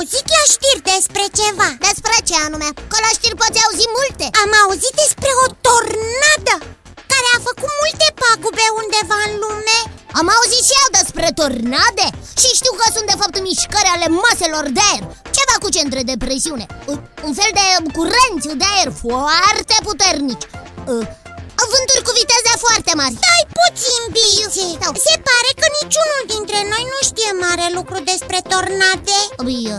auzit la știri despre ceva. Despre ce anume? Că la știri poți auzi multe. Am auzit despre o tornadă Care a făcut multe pagube undeva în lume. Am auzit și eu despre tornade. Și știu că sunt de fapt mișcări ale maselor de aer. Ceva cu centre de presiune. Un fel de curenți de aer foarte puternici Vânturi cu viteze foarte mari Stai puțin, Bici Se pare că niciunul dintre noi nu știe mare lucru despre tornade Bine,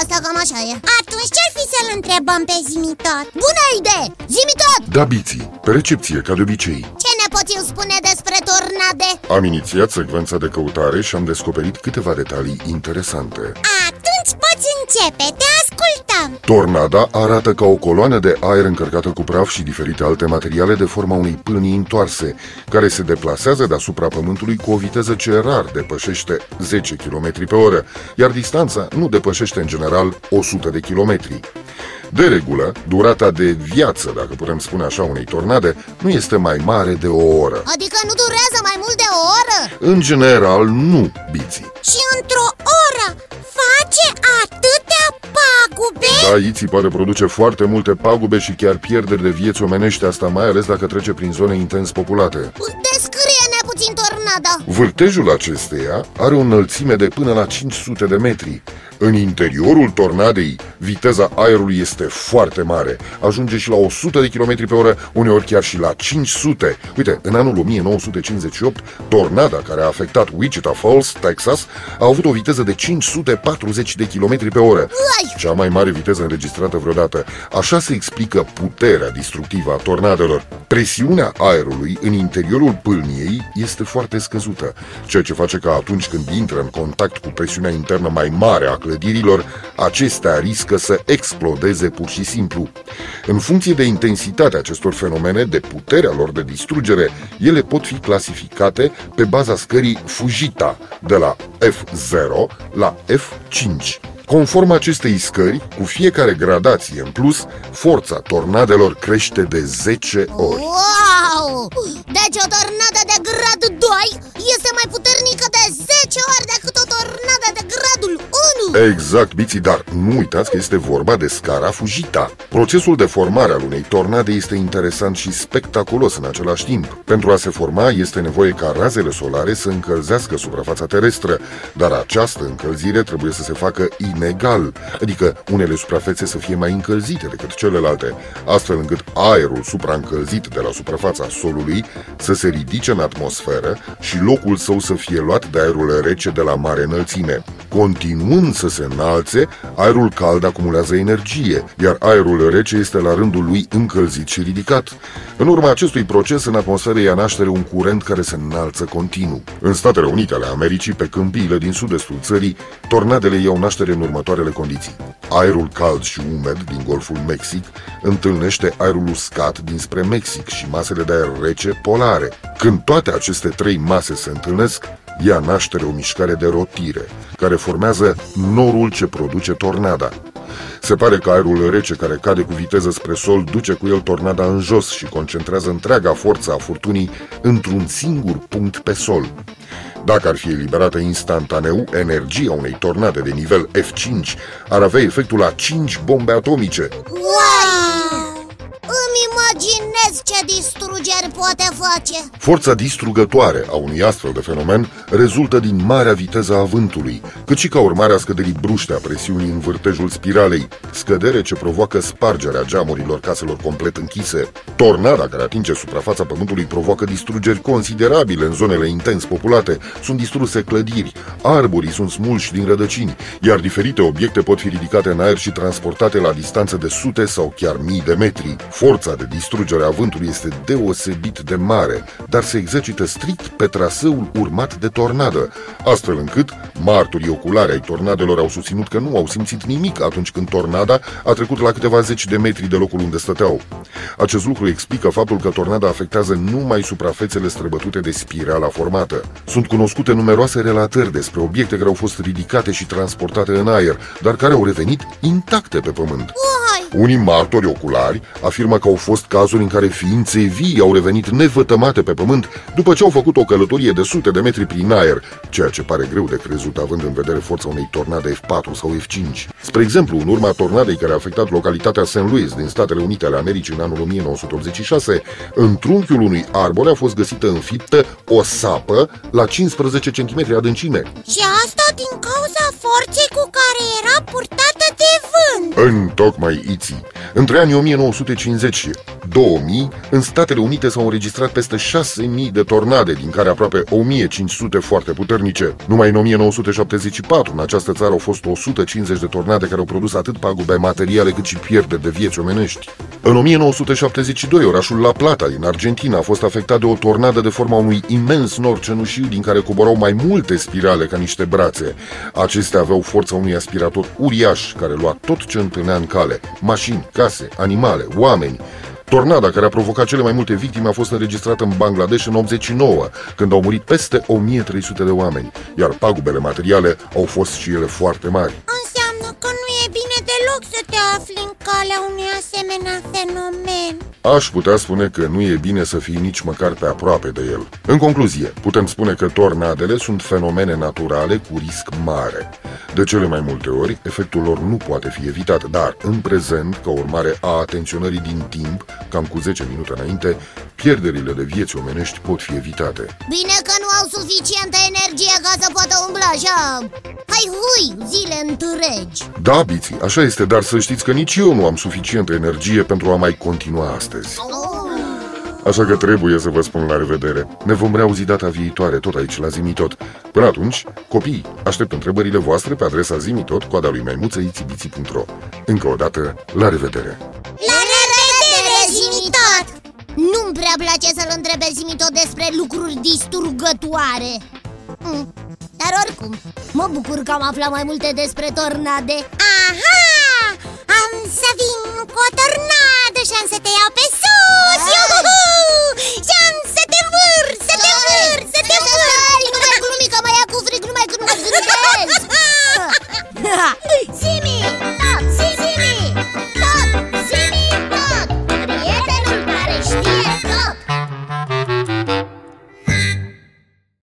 asta cam așa e Atunci ce-ar fi să-l întrebăm pe Zimitot? Bună idee! Zimitot! Da, Biții, pe recepție, ca de obicei Ce ne poți spune despre tornade? Am inițiat secvența de căutare și am descoperit câteva detalii interesante Atunci poți începe, te ascultăm Tornada arată ca o coloană de aer încărcată cu praf și diferite alte materiale de forma unei pâlnii întoarse, care se deplasează deasupra pământului cu o viteză ce rar depășește 10 km pe oră, iar distanța nu depășește în general 100 de km. De regulă, durata de viață, dacă putem spune așa, unei tornade, nu este mai mare de o oră. Adică nu durează mai mult de o oră? În general, nu, biții. Și într-o Da, Iții pare produce foarte multe pagube și chiar pierderi de vieți omenești, asta mai ales dacă trece prin zone intens populate. Descrie-ne puțin tornada Vârtejul acesteia are o înălțime de până la 500 de metri. În interiorul tornadei, viteza aerului este foarte mare. Ajunge și la 100 de km pe oră, uneori chiar și la 500. Uite, în anul 1958, tornada care a afectat Wichita Falls, Texas, a avut o viteză de 540 de km pe oră. Uai! Cea mai mare viteză înregistrată vreodată. Așa se explică puterea distructivă a tornadelor. Presiunea aerului în interiorul pâlniei este foarte scăzută, ceea ce face că atunci când intră în contact cu presiunea internă mai mare a clădirilor, acestea riscă să explodeze pur și simplu. În funcție de intensitatea acestor fenomene, de puterea lor de distrugere, ele pot fi clasificate pe baza scării Fujita, de la F0 la F5. Conform acestei scări, cu fiecare gradație în plus, forța tornadelor crește de 10 ori. Wow! Deci o tornadă de grad 2 este mai puternică de 10 ori decât Exact, Biții, dar nu uitați că este vorba de scara Fujita. Procesul de formare al unei tornade este interesant și spectaculos în același timp. Pentru a se forma este nevoie ca razele solare să încălzească suprafața terestră, dar această încălzire trebuie să se facă inegal, adică unele suprafețe să fie mai încălzite decât celelalte, astfel încât aerul supraîncălzit de la suprafața solului să se ridice în atmosferă și locul său să fie luat de aerul rece de la mare înălțime. Continuând să se înalțe, aerul cald acumulează energie, iar aerul rece este la rândul lui încălzit și ridicat. În urma acestui proces, în atmosferă ia naștere un curent care se înalță continuu. În Statele Unite ale Americii, pe câmpiile din sud-estul țării, tornadele iau naștere în următoarele condiții. Aerul cald și umed din Golful Mexic întâlnește aerul uscat dinspre Mexic și masele de aer rece polare. Când toate aceste trei mase se întâlnesc, ia naștere o mișcare de rotire, care formează norul ce produce tornada. Se pare că aerul rece care cade cu viteză spre sol duce cu el tornada în jos și concentrează întreaga forță a furtunii într-un singur punct pe sol. Dacă ar fi eliberată instantaneu, energia unei tornade de nivel F5 ar avea efectul la 5 bombe atomice. Wow! Îmi imaginez ce distrugeri poate face Forța distrugătoare a unui astfel de fenomen rezultă din marea viteză a vântului, cât și ca urmare a scăderii bruște a presiunii în vârtejul spiralei, scădere ce provoacă spargerea geamurilor caselor complet închise. Tornada care atinge suprafața pământului provoacă distrugeri considerabile în zonele intens populate, sunt distruse clădiri, arborii sunt smulși din rădăcini, iar diferite obiecte pot fi ridicate în aer și transportate la distanță de sute sau chiar mii de metri. Forța de distrugere a vântului este deosebit de mare, dar se exercită strict pe traseul urmat de tornadă, astfel încât martorii oculari ai tornadelor au susținut că nu au simțit nimic atunci când tornada a trecut la câteva zeci de metri de locul unde stăteau. Acest lucru explică faptul că tornada afectează numai suprafețele străbătute de spirala formată. Sunt cunoscute numeroase relatări despre obiecte care au fost ridicate și transportate în aer, dar care au revenit intacte pe pământ. Uai, Unii martori oculari afirmă că au fost cazuri în care ființe vii au revenit nevătămate pe pământ după ce au făcut o călătorie de sute de metri prin aer, ceea ce pare greu de crezut având în vedere forța unei tornade F4 sau F5. Spre exemplu, în urma tornadei care a afectat localitatea St. Louis din Statele Unite ale Americii în anul 1986, în trunchiul unui arbore a fost găsită înfiptă o sapă la 15 cm adâncime. Și asta din cauza forței cu care era purtată de vânt În tocmai iții. Între anii 1950 și 2000, în Statele Unite s-au înregistrat peste 6.000 de tornade, din care aproape 1.500 foarte puternice. Numai în 1974, în această țară au fost 150 de tornade care au produs atât pagube materiale cât și pierderi de vieți omenești. În 1972, orașul La Plata din Argentina a fost afectat de o tornadă de forma unui imens nor cenușiu din care coborau mai multe spirale ca niște brațe. Acestea aveau forța unui aspirator uriaș care lua tot ce întâlnea în cale, mașini, case, animale, oameni. Tornada care a provocat cele mai multe victime a fost înregistrată în Bangladesh în 89, când au murit peste 1300 de oameni, iar pagubele materiale au fost și ele foarte mari. Înseamnă că nu e bine deloc să te afli în calea unui asemenea fenomen Aș putea spune că nu e bine să fii nici măcar pe aproape de el. În concluzie, putem spune că tornadele sunt fenomene naturale cu risc mare. De cele mai multe ori, efectul lor nu poate fi evitat, dar în prezent, ca urmare a atenționării din timp, cam cu 10 minute înainte, pierderile de vieți omenești pot fi evitate. Bine că nu au suficientă energie ca să poată umbla așa Hai hui, zile întregi Da, Biții, așa este, dar să știți că nici eu nu am suficientă energie pentru a mai continua astăzi. Așa că trebuie să vă spun la revedere. Ne vom reauzi data viitoare, tot aici, la Zimitot. Până atunci, copii, aștept întrebările voastre pe adresa zimitot, coada lui maimuță, itibiții.ro. Încă o dată, la revedere! La revedere, nu-mi prea place să-l întrebe Zimito despre lucruri disturgătoare. mm. Dar oricum, mă bucur că am aflat mai multe despre tornade Aha! Am să vin cu o tornadă și am să te iau pe sus! Ai.